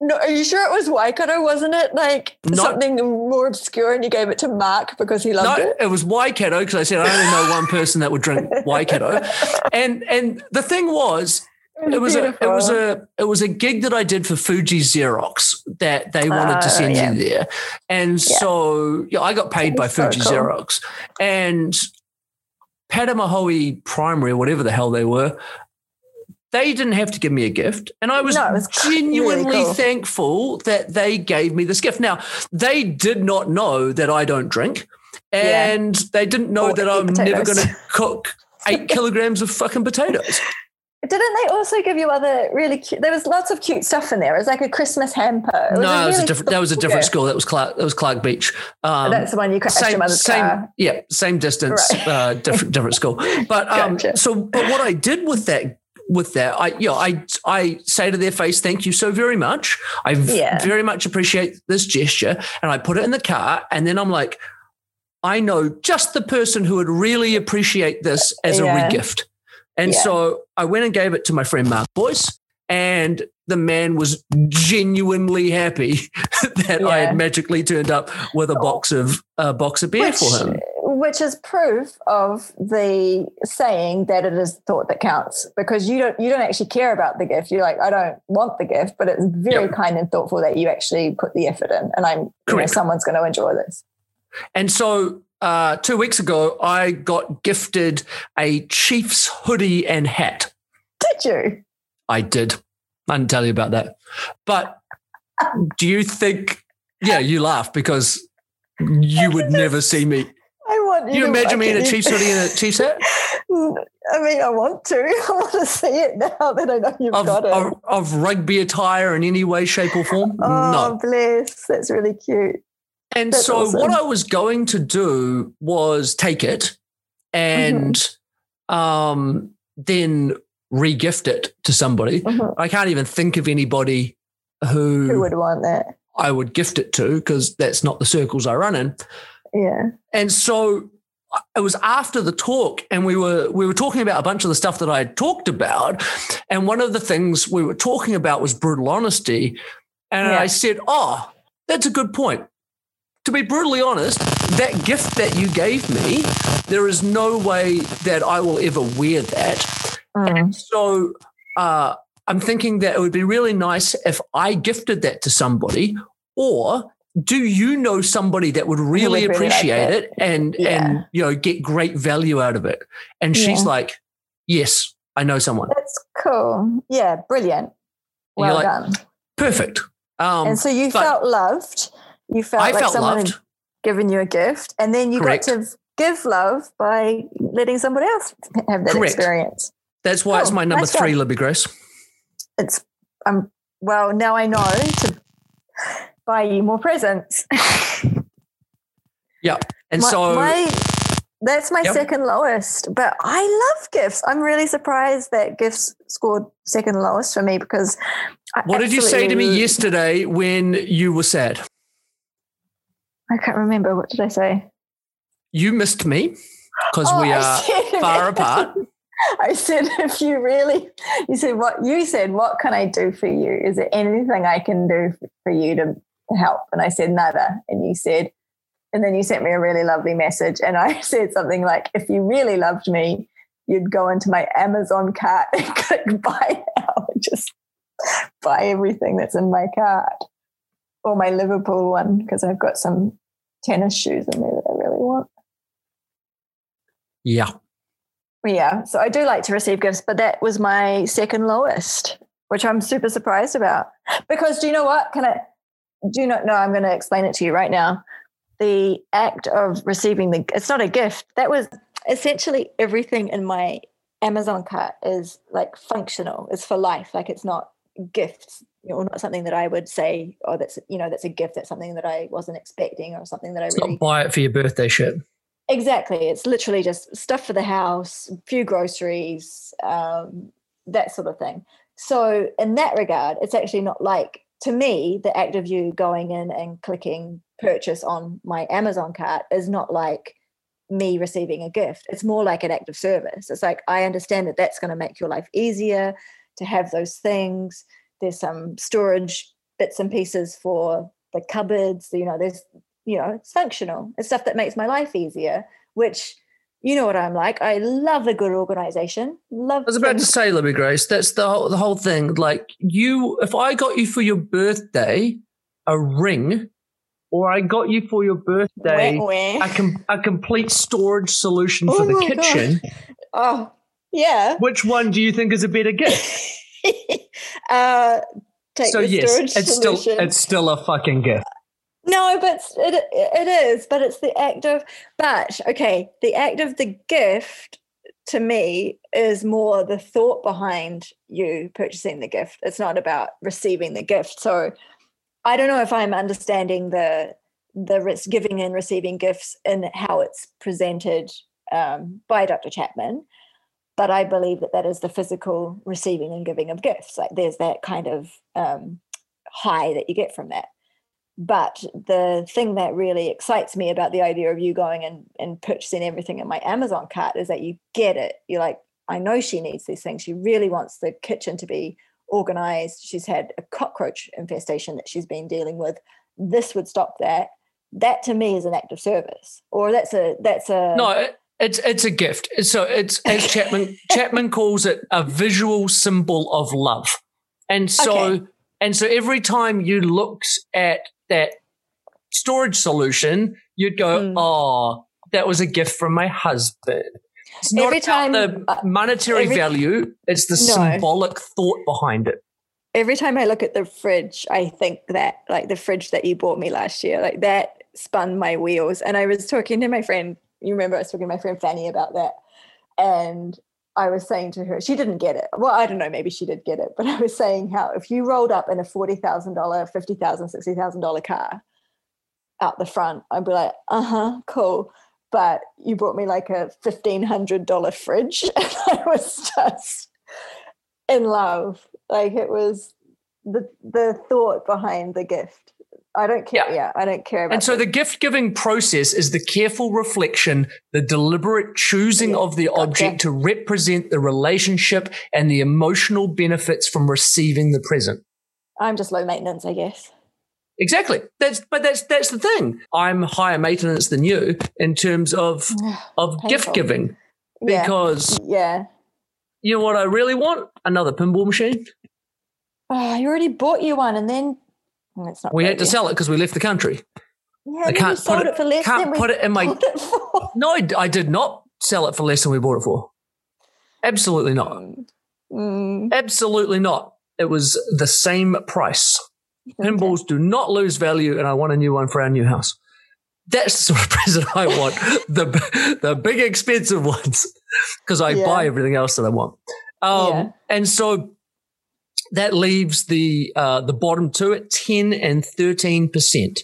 No, are you sure it was Waikato? Wasn't it like something more obscure, and you gave it to Mark because he loved No, it? No, it was Waikato because I said I only know one person that would drink [LAUGHS] Waikato, and and the thing was, it was a, it was a it was a gig that I did for Fuji Xerox that they ah, wanted to Oh, send yeah. you there, and Yeah. so yeah, I got paid by so Fuji cool. Xerox, and Patumahoe Primary or whatever the hell they were. They didn't have to give me a gift, and I was, No, it was really genuinely cool. thankful that they gave me this gift. Now, they did not know that I don't drink, Yeah. and they didn't know Or that I'm never going to cook eight [LAUGHS] kilograms of fucking potatoes. Didn't they also give you other really cute? There was lots of cute stuff in there. It was like a Christmas hamper. It No, was that was a really different. That was a different school. That was Clark. That was Clark Beach. Um, That's the one you crashed your same, mother's same, car. yeah, same distance, Right. uh, different, different school. [LAUGHS] But um, Gotcha. so, but what I did with that, with that, I, you know, I, I say to their face, "Thank you so very much. I Yeah. very much appreciate this gesture," and I put it in the car, and then I'm like, I know just the person who would really appreciate this as a regift, and Yeah. so I went and gave it to my friend Mark Boyce. And the man was genuinely happy [LAUGHS] that I had magically turned up with a box of a box of beer Which, for him. Which is proof of the saying that it is thought that counts because you don't you don't actually care about the gift. You're like, I don't want the gift, but it's very Yep. kind and thoughtful that you actually put the effort in. And I'm you know, Correct. someone's going to enjoy this. And so uh, two weeks ago, I got gifted a Chiefs hoodie and hat. Did you? I did. I didn't tell you about that. But do you think, yeah, you laugh because you would never see me. I want You to imagine me in a Chiefs hoodie and a [LAUGHS] Chiefs hat? I mean, I want to. [LAUGHS] I want to see it now that I know you've Of, got it. of, of rugby attire in any way, shape, or form? oh, no. bless. That's really cute. And That's so awesome. what I was going to do was take it and Mm-hmm. um, then regift it to somebody. Mhm. I can't even think of anybody who, Who would want that? I would gift it to because that's not the circles I run in. Yeah. And so it was after the talk, and we were we were talking about a bunch of the stuff that I had talked about, and one of the things we were talking about was brutal honesty, and Yeah. I said, "Oh, that's a good point." To be brutally honest, that gift that you gave me, there is no way that I will ever wear that. Mm. So uh, I'm thinking that it would be really nice if I gifted that to somebody, or do you know somebody that would really really appreciate it? it and Yeah. and you know get great value out of it? And she's Yeah. like, "Yes, I know someone. That's cool. Yeah, brilliant. Well like, done. Perfect." Um, and so you felt loved. You felt I like felt someone loved. had given you a gift, and then you Correct. got to give love by letting somebody else have that Correct. experience. That's why it's my number Nice three, job. Libby Grace. It's um well now I know to buy you more presents. [LAUGHS] Yeah. And my, so my that's my Yep. second lowest, but I love gifts. I'm really surprised that gifts scored second lowest for me because. I what did you say to me yesterday when you were sad? I can't remember. What did I say? You missed me because Oh, we are [LAUGHS] said- far apart. [LAUGHS] I said, if you really, you said, what you said, what can I do for you? Is there anything I can do for you to help? And I said, nada. And you said, and then you sent me a really lovely message. And I [LAUGHS] said something like, if you really loved me, you'd go into my Amazon cart [LAUGHS] and click buy now and [LAUGHS] just buy everything that's in my cart or my Liverpool one because I've got some tennis shoes in there that I really want. Yeah. Yeah, so I do like to receive gifts, but that was my second lowest, which I'm super surprised about. Because do you know what? Can I do not know? I'm going to explain it to you right now. The act of receiving the it's not a gift. That was essentially everything in my Amazon cart is like functional. It's for life. Like it's not gifts, you know, not something that I would say, oh, that's you know, that's a gift. That's something that I wasn't expecting, or something that I It's really not buy it for your birthday shit. Exactly. It's literally just stuff for the house, few groceries, um, that sort of thing. So, in that regard, it's actually not like, to me, the act of you going in and clicking purchase on my Amazon cart is not like me receiving a gift. It's more like an act of service. It's like, I understand that that's going to make your life easier to have those things. There's some storage bits and pieces for the cupboards. You know, there's you know, it's functional. It's stuff that makes my life easier, which you know what I'm like. I love a good organization. Love. I was about to say, Libby Grace, that's the whole, the whole thing. Like you, if I got you for your birthday a ring, or I got you for your birthday Wah, wah. a, com- a complete storage solution for Oh the my kitchen, Oh, yeah. which one do you think is a better gift? [LAUGHS] uh, take so yes, storage it's still it's still a fucking gift. No, but it, it is, but it's the act of, but okay, the act of the gift to me is more the thought behind you purchasing the gift. It's not about receiving the gift. So I don't know if I'm understanding the the giving and receiving gifts and how it's presented um, by Dr. Chapman, but I believe that that is the physical receiving and giving of gifts. Like there's that kind of um, high that you get from that. But the thing that really excites me about the idea of you going and, and purchasing everything in my Amazon cart is that you get it. You're like, I know she needs these things. She really wants the kitchen to be organized. She's had a cockroach infestation that she's been dealing with. This would stop that. That to me is an act of service, or that's a that's a No, it, it's it's a gift. So it's as Chapman [LAUGHS] Chapman calls it a visual symbol of love, and so Okay. and so every time you looks at that storage solution, you'd go, Mm. "Oh, that was a gift from my husband." It's not Every time- the uh, monetary every- value; it's the No. symbolic thought behind it. every time I look at the fridge, I think that like the fridge that you bought me last year, like that spun my wheels. And I was talking to my friend, you remember I was talking to my friend Fanny about that. And I was saying to her, she didn't get it. Well, I don't know, maybe she did get it, but [LAUGHS] I was saying how if you rolled up in a $40,000, $50,000, $60,000 car out the front, I'd be like, uh huh, cool. But you brought me like a $1,500 fridge. [LAUGHS] And I was just in love. Like it was the the thought behind the gift. I don't care. Yeah. Yeah, I don't care about. And so the- the gift giving process is the careful reflection, the deliberate choosing Yeah, of the object to represent the relationship and the emotional benefits from receiving the present. I'm just low maintenance, I guess. Exactly. That's but that's that's the thing. I'm higher maintenance than you in terms of [SIGHS] of gift giving Yeah. because Yeah. you know what I really want? Another pinball machine. Oh, I already bought you one, and then it's not. We had to sell it because we left the country. Yeah, I can't we sold it- it, for less can't than we put it in my- bought it for. No, I, I did not sell it for less than we bought it for. Absolutely not. Mm, Absolutely not. It was the same price. Pinballs do not lose value, and I want a new one for our new house. That's the sort of [LAUGHS] present I want. the the big expensive ones, because I Yeah. buy everything else that I want. Um, Yeah. And so that leaves the uh, the bottom two at ten and thirteen percent.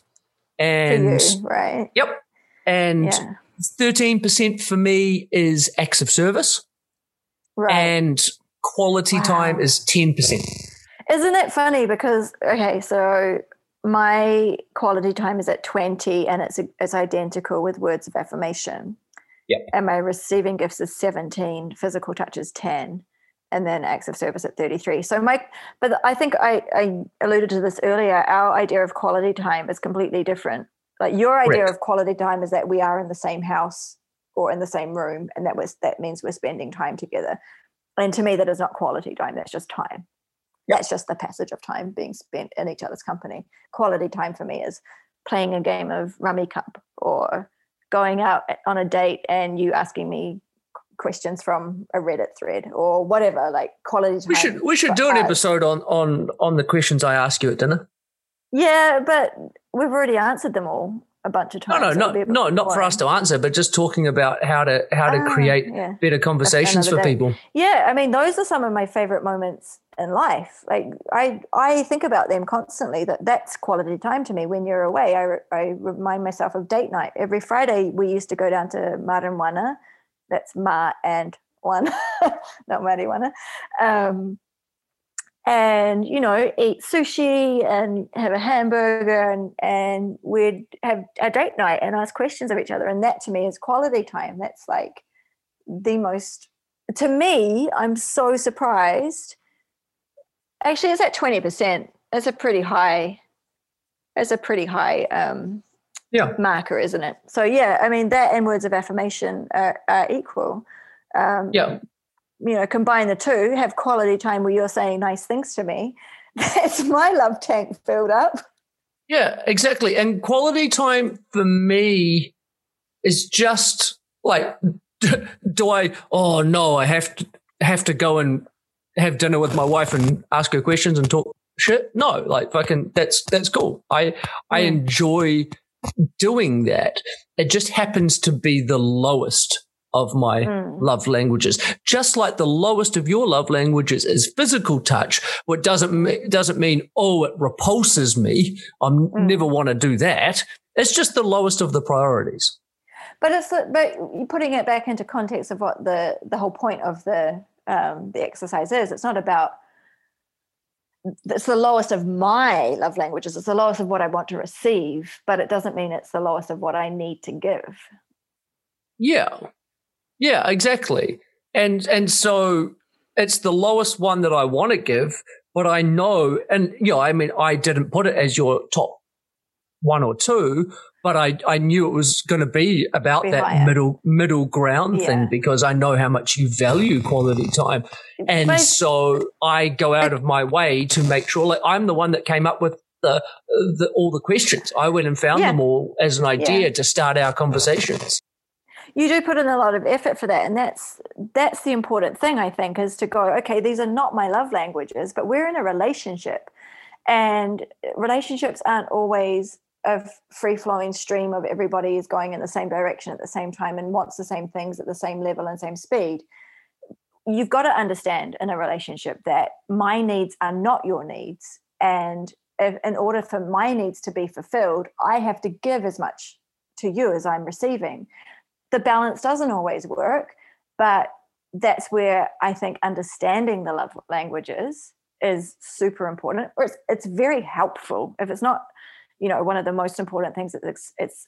And you, right? yep, and Yeah. thirteen percent for me is acts of service, Right. and quality time is ten percent. Isn't it funny? Because okay, so my quality time is at twenty, and it's it's identical with words of affirmation. Yep. And my receiving gifts is seventeen, physical touch is ten, and then acts of service at thirty-three. So Mike, but I think I I alluded to this earlier. Our idea of quality time is completely different. Like your idea Correct. of quality time is that we are in the same house or in the same room, and that was that means we're spending time together. And to me, that is not quality time. That's just time that's just the passage of time being spent in each other's company. Quality time for me is playing a game of Rummikub or going out on a date and you asking me questions from a Reddit thread or whatever. Like quality time. We should we should do an episode on on on the questions I ask you at dinner. Yeah, but we've already answered them all a bunch of No, times. no, It'll not be a bit no, not for us to answer, but just talking about how to how to Ah, create yeah. better conversations for day. people. Yeah, I mean, those are some of my favorite moments in life. Like I, I think about them constantly. That that's quality time to me. When you're away, I, I remind myself of date night. Every Friday, we used to go down to Maranwana. That's Ma and One, [LAUGHS] not Marijuana. Um, and you know, eat sushi and have a hamburger, and and we'd have a date night and ask questions of each other. And that to me is quality time. That's like the most to me, I'm so surprised. Actually, it's at 20%. That's a pretty high That's a pretty high um Yeah. marker isn't it so yeah i mean that and words of affirmation are, are equal um Yeah. you know combine the two have quality time where you're saying nice things to me [LAUGHS] that's my love tank filled up Yeah, exactly. And quality time for me is just like, [LAUGHS] do I? Oh no, I have to have to go and have dinner with my wife and ask her questions and talk shit. No, like fucking, that's that's cool. I I enjoy doing that. It just happens to be the lowest of my Mm. love languages. Just like the lowest of your love languages is physical touch, what doesn't doesn't mean oh it repulses me. I Mm. never want to do that. It's just the lowest of the priorities. but it's but putting it back into context of what the the whole point of the um the exercise is it's not about it's the lowest of my love languages. It's the lowest of what i want to receive but it doesn't mean it's the lowest of what i need to give. Yeah, yeah, exactly. And and so it's the lowest one that I want to give, but I know, and you know, I mean, I didn't put it as your top one or two, but I I knew it was going to be about Be that higher. middle middle ground Yeah. thing because I know how much you value quality time, and But- so I go out of my way to make sure. Like I'm the one that came up with. The, the all the questions I went and found Yeah. them all as an idea Yeah. to start our conversations. you do put in a lot of effort for that and that's that's the important thing i think is to go okay these are not my love languages but we're in a relationship and relationships aren't always a free flowing stream of everybody is going in the same direction at the same time and wants the same things at the same level and same speed you've got to understand in a relationship that my needs are not your needs. And if, in order for my needs to be fulfilled i have to give as much to you as i'm receiving. The balance doesn't always work but that's where i think understanding the love languages is super important or it's, it's very helpful. If it's not you know one of the most important things it's it's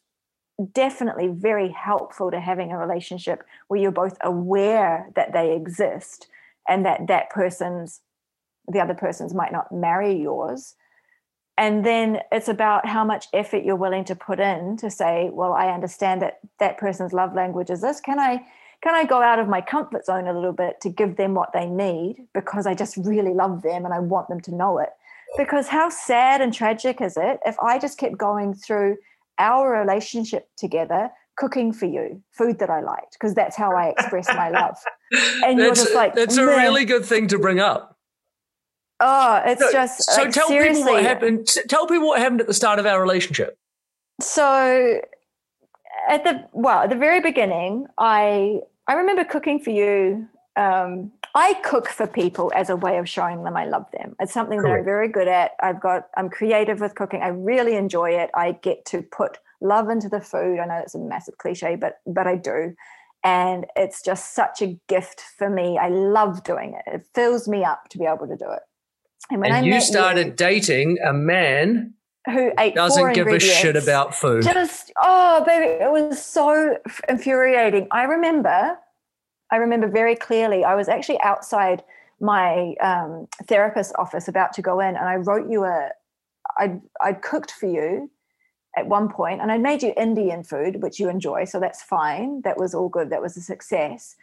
definitely very helpful to having a relationship where you're both aware that they exist and that that person's the other person's might not marry yours. And then it's about how much effort you're willing to put in to say well i understand that that person's love language is this. Can i can i go out of my comfort zone a little bit to give them what they need because i just really love them and i want them to know it because how sad and tragic is it if i just kept going through our relationship together cooking for you food that i liked because that's how i express my love [LAUGHS] and you're just like that's a "Man, really good thing to bring up. oh it's So- just so like, tell people what happened. Tell people what happened at the start of our relationship. so at the well at the very beginning i i remember cooking for you um i cook for people as a way of showing them i love them. It's something that i'm very good at. I've got i'm creative with cooking. I really enjoy it. I get to put love into the food. I know that's a massive cliche but but i do. And it's just such a gift for me. I love doing it. It fills me up to be able to do it. And when and i you started dating a man who ate doesn't give a shit about food. just oh baby it was so infuriating. I remember i remember very clearly i was actually outside my um, therapist's office about to go in and i wrote you a i'd i'd cooked for you at one point and i made you indian food which you enjoy so that's fine. That was all good. That was a success.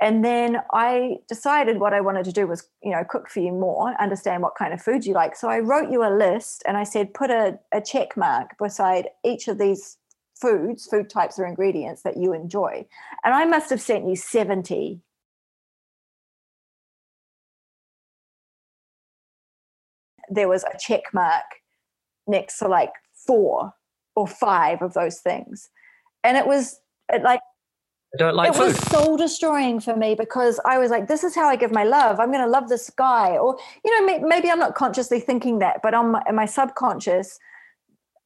And then i decided what i wanted to do was you know cook for you more understand what kind of food you like. So i wrote you a list and i said put a, a check mark beside each of these foods food types or ingredients that you enjoy and i must have sent you 70 there was a check mark next to like four or five of those things and it was it like I don't like it food. was soul destroying for me because I was like, this is how I give my love. I'm going to love this guy. Or, you know, maybe I'm not consciously thinking that, but on my, in my subconscious,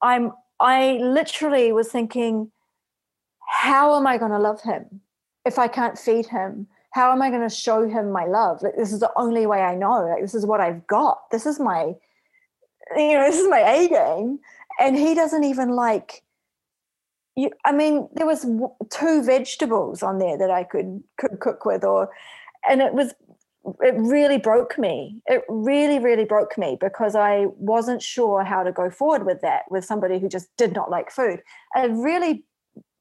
I'm, I literally was thinking, how am I going to love him if I can't feed him? How am I going to show him my love? Like, this is the only way I know. Like, this is what I've got. This is my, you know, this is my A game. And he doesn't even like, you, I mean, there was two vegetables on there that I could could cook with, or, and it was it really broke me. It really, really broke me because I wasn't sure how to go forward with that with somebody who just did not like food. A really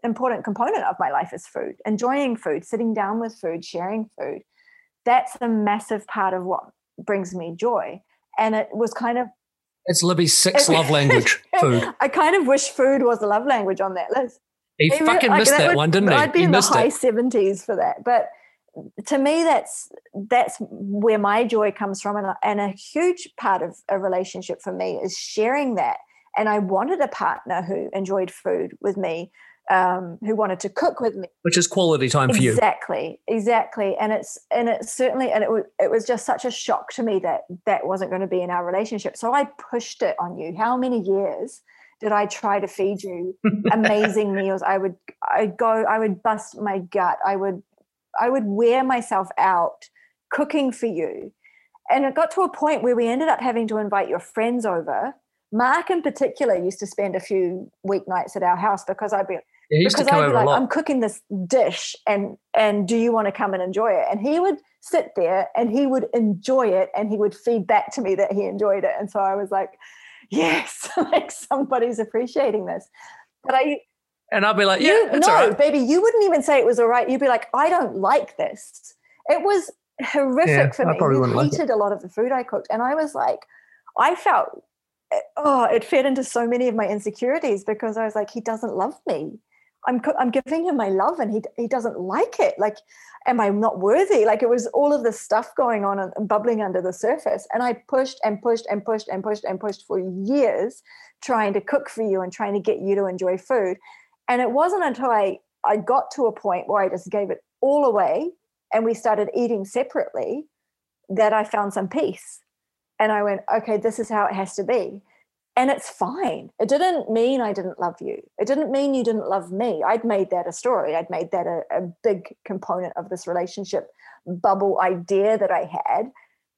important component of my life is food, enjoying food, sitting down with food, sharing food. That's a massive part of what brings me joy. And it was kind of it's Libby's sixth love language, [LAUGHS] food. I kind of wish food was a love language on that list. He fucking missed that, would, one, didn't he? I'd be he in the high seventies for that. But to me, that's that's where my joy comes from, and a, and a huge part of a relationship for me is sharing that. And I wanted a partner who enjoyed food with me, um, who wanted to cook with me, which is quality time for you. Exactly, exactly. And it's and it's certainly and it was it was just such a shock to me that that wasn't going to be in our relationship. So I pushed it on you. How many years? did I try to feed you [LAUGHS] amazing meals? I would I'd go, I would bust my gut. I would I would wear myself out cooking for you. And it got to a point where we ended up having to invite your friends over. Mark in particular used to spend a few weeknights at our house because I'd be because I'd be like, I'm cooking this dish and and do you want to come and enjoy it? And he would sit there and he would enjoy it and he would feed back to me that he enjoyed it. And so I was like, yes, [LAUGHS] like somebody's appreciating this. But I and I'll be like, yeah, you, no, right. baby, you wouldn't even say it was all right. You'd be like, I don't like this. It was horrific yeah, for me. You hated like a lot of the food I cooked, and I was like, I felt, eh, oh, it fed into so many of my insecurities because I was like, he doesn't love me. I'm I'm giving him my love, and he he doesn't like it. Like, am I not worthy? Like it was all of this stuff going on and bubbling under the surface, and I pushed and pushed and pushed and pushed and pushed for years, trying to cook for you and trying to get you to enjoy food. And it wasn't until I I got to a point where I just gave it all away, and we started eating separately, that I found some peace. And I went, okay, this is how it has to be and it's fine. It didn't mean I didn't love you. It didn't mean you didn't love me. I'd made that a story. I'd made that a, a big component of this relationship bubble idea that I had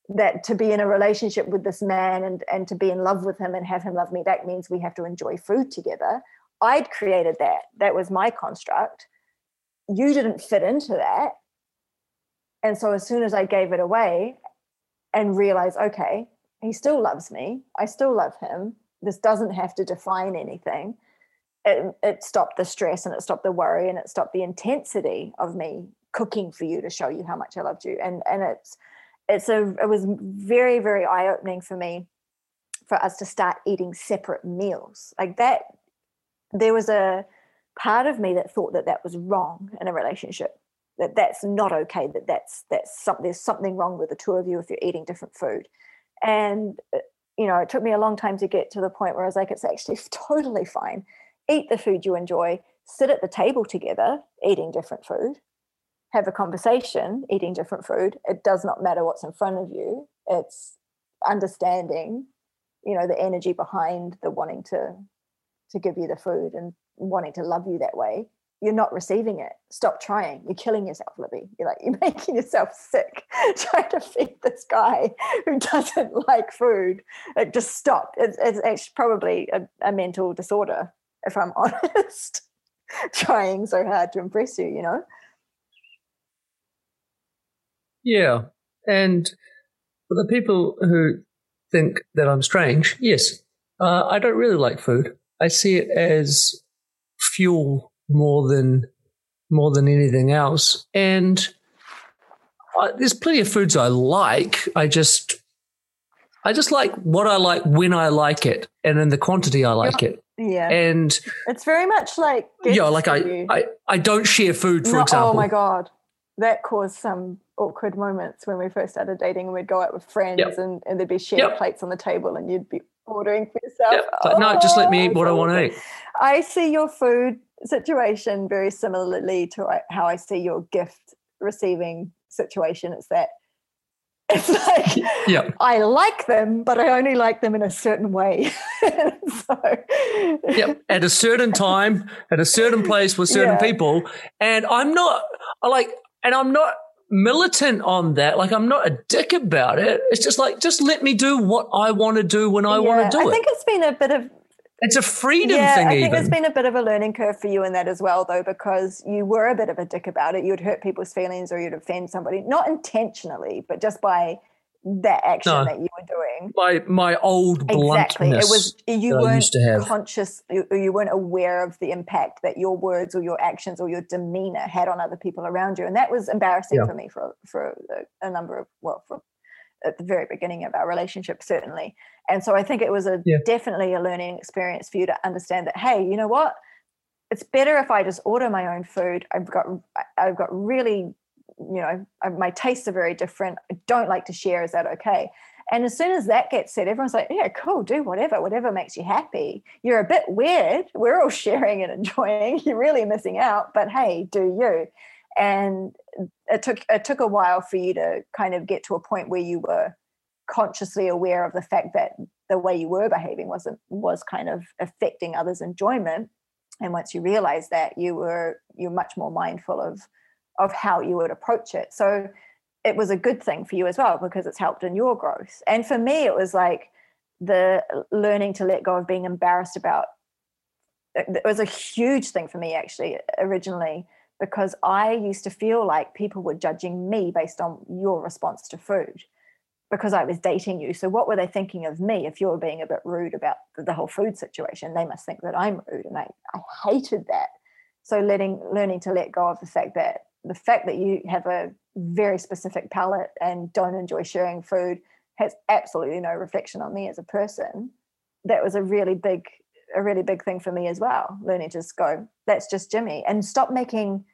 that to be in a relationship with this man and, and to be in love with him and have him love me, that means we have to enjoy food together. I'd created that. That was my construct. You didn't fit into that. And so as soon as I gave it away and realized, okay, he still loves me, I still love him, this doesn't have to define anything it, it stopped the stress and it stopped the worry and it stopped the intensity of me cooking for you to show you how much i loved you and and it's it's a it was very very eye-opening for me for us to start eating separate meals like that there was a part of me that thought that that was wrong in a relationship that that's not okay that that's that's something there's something wrong with the two of you if you're eating different food and uh, you know, it took me a long time to get to the point where I was like, it's actually [LAUGHS] totally fine. Eat the food you enjoy, sit at the table together, eating different food, have a conversation, eating different food. It does not matter what's in front of you. It's understanding, you know, the energy behind the wanting to to give you the food and wanting to love you that way you're not receiving it. Stop trying. You're killing yourself, Libby. You're like, [LAUGHS] you're making yourself sick [LAUGHS] trying to feed this guy who doesn't [LAUGHS] like food. Like, just stop. It's, it's probably a, a mental disorder, if I'm honest. trying so hard to impress you, you know? Yeah. And for the people who think that I'm strange, yes, uh, I don't really like food. I see it as fuel more than more than anything else. And I, there's plenty of foods I like. I just I just like what I like when I like it, and in the quantity I like it. Yeah, and it's very much like yeah, like I, I I don't share food, for no, oh example. Oh my god, that caused some awkward moments when we first started dating, and we'd go out with friends, yep. and, and there'd be shared yep. plates on the table, and you'd be ordering for yourself. Yep. Oh, no, just let me eat what I want to oh, eat. I see your food situation very similarly to how I see your gift receiving situation. It's that [LAUGHS] it's like yeah. I like them, but I only like them in a certain way. [LAUGHS] so Yep. At a certain time, at a certain place with certain yeah. people. And I'm not I like and I'm not militant on that. Like I'm not a dick about it. It's just like just let me do what I want to do when I yeah, want to do it. I think it's been a bit of It's a freedom yeah, thing. I think even. there's been a bit of a learning curve for you in that as well, though, because you were a bit of a dick about it. You'd hurt people's feelings or you'd offend somebody, not intentionally, but just by that action No. that you were doing. my my old bluntness. Exactly. It was you weren't conscious you, you weren't aware of the impact that your words or your actions or your demeanor had on other people around you. And that was embarrassing Yeah. for me for for a, a number of well for at the very beginning of our relationship certainly. And so I think it was a Yeah. definitely a learning experience for you to understand that hey, you know what? It's better if I just order my own food. I've got I've got really you know I- my tastes are very different. I don't like to share. Is that okay? And as soon as that gets said, everyone's like, yeah, cool, do whatever, whatever makes you happy. You're a bit weird. We're all [LAUGHS] sharing and enjoying. You're really missing out, but hey, do you? And it took it took a while for you to kind of get to a point where you were consciously aware of the fact that the way you were behaving wasn't was kind of affecting others' enjoyment. And once you realized that, you were you're much more mindful of of how you would approach it. So it was a good thing for you as well because it's helped in your growth. And for me, it was like the learning to let go of being embarrassed about it was a huge thing for me actually originally because I used to feel like people were judging me based on your response to food because I was dating you. So what were they thinking of me if you were being a bit rude about the- whole food situation? They must think that I'm rude and I, I hated that. So letting learning to let go of the fact that the fact that you have a very specific palate and don't enjoy sharing food has absolutely no reflection on me as a person. That was a really big, a really big thing for me as well. Learning to just go, that's just Jimmy, and stop making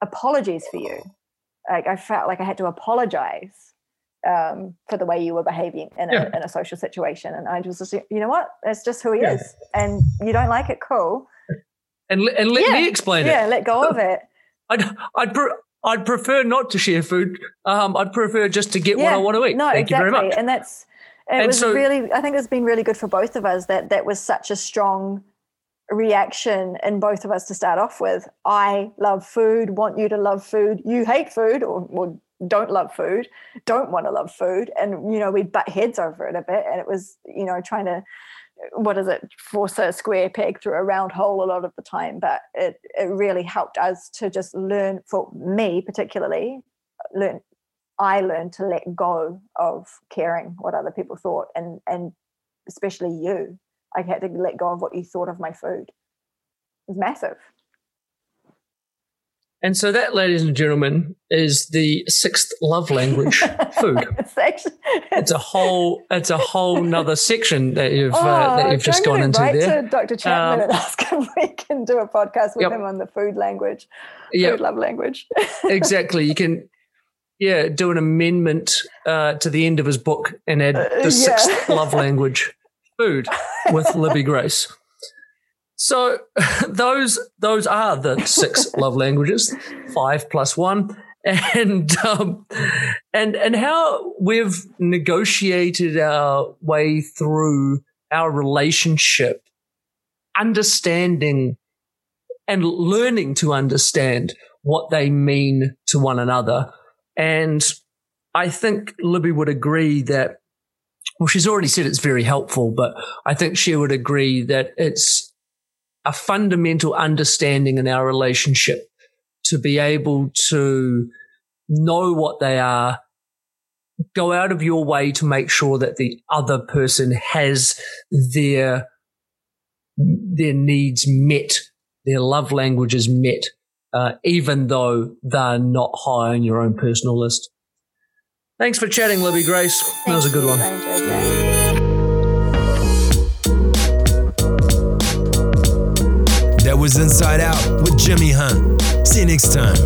apologies for you. Like I felt like I had to apologize um, for the way you were behaving in a, Yeah. in a social situation, and I was just, you know what, that's just who he Yeah. is, and you don't like it, cool. and and let Yeah. me explain it. Yeah, let go of it. I'd I'd, pre- I'd prefer not to share food. Um, I'd prefer just to get what I want to eat. No, Thank exactly. you very much. And that's it And was so- really I think it's been really good for both of us that that was such a strong reaction in both of us to start off with. I love food, want you to love food. You hate food or, or don't love food, don't want to love food. And you know, we butt heads over it a bit. And it was, you know, trying to what is it, force a square peg through a round hole a lot of the time. But it it really helped us to just learn for me particularly, learn I learned to let go of caring what other people thought and and especially you. I had to let go of what you thought of my food. It was massive. And so that, ladies and gentlemen, is the sixth love language, [LAUGHS] food. it's a whole it's a whole nother section that you've uh, that you've just gone into there. to Dr. Chapman Um, and ask if we can do a podcast with Yep. him on the food language, Yeah, food love language. exactly. You can yeah do an amendment uh, to the end of his book and add Uh, the yeah. sixth love language, [LAUGHS] food, with Libby Grace. So [LAUGHS] those those are the six [LAUGHS] love languages, five plus one, and um, and and how we've negotiated our way through our relationship, understanding and learning to understand what they mean to one another. And I think Libby would agree that, well, she's already said it's very helpful, but I think she would agree that it's a fundamental understanding in our relationship to be able to know what they are, go out of your way to make sure that the other person has their their needs met, their love languages met, uh, even though they're not high on your own personal list. Thanks for chatting, Libby Grace. That was a good one. Was Inside Out with Jimmy Hunt. See you next time.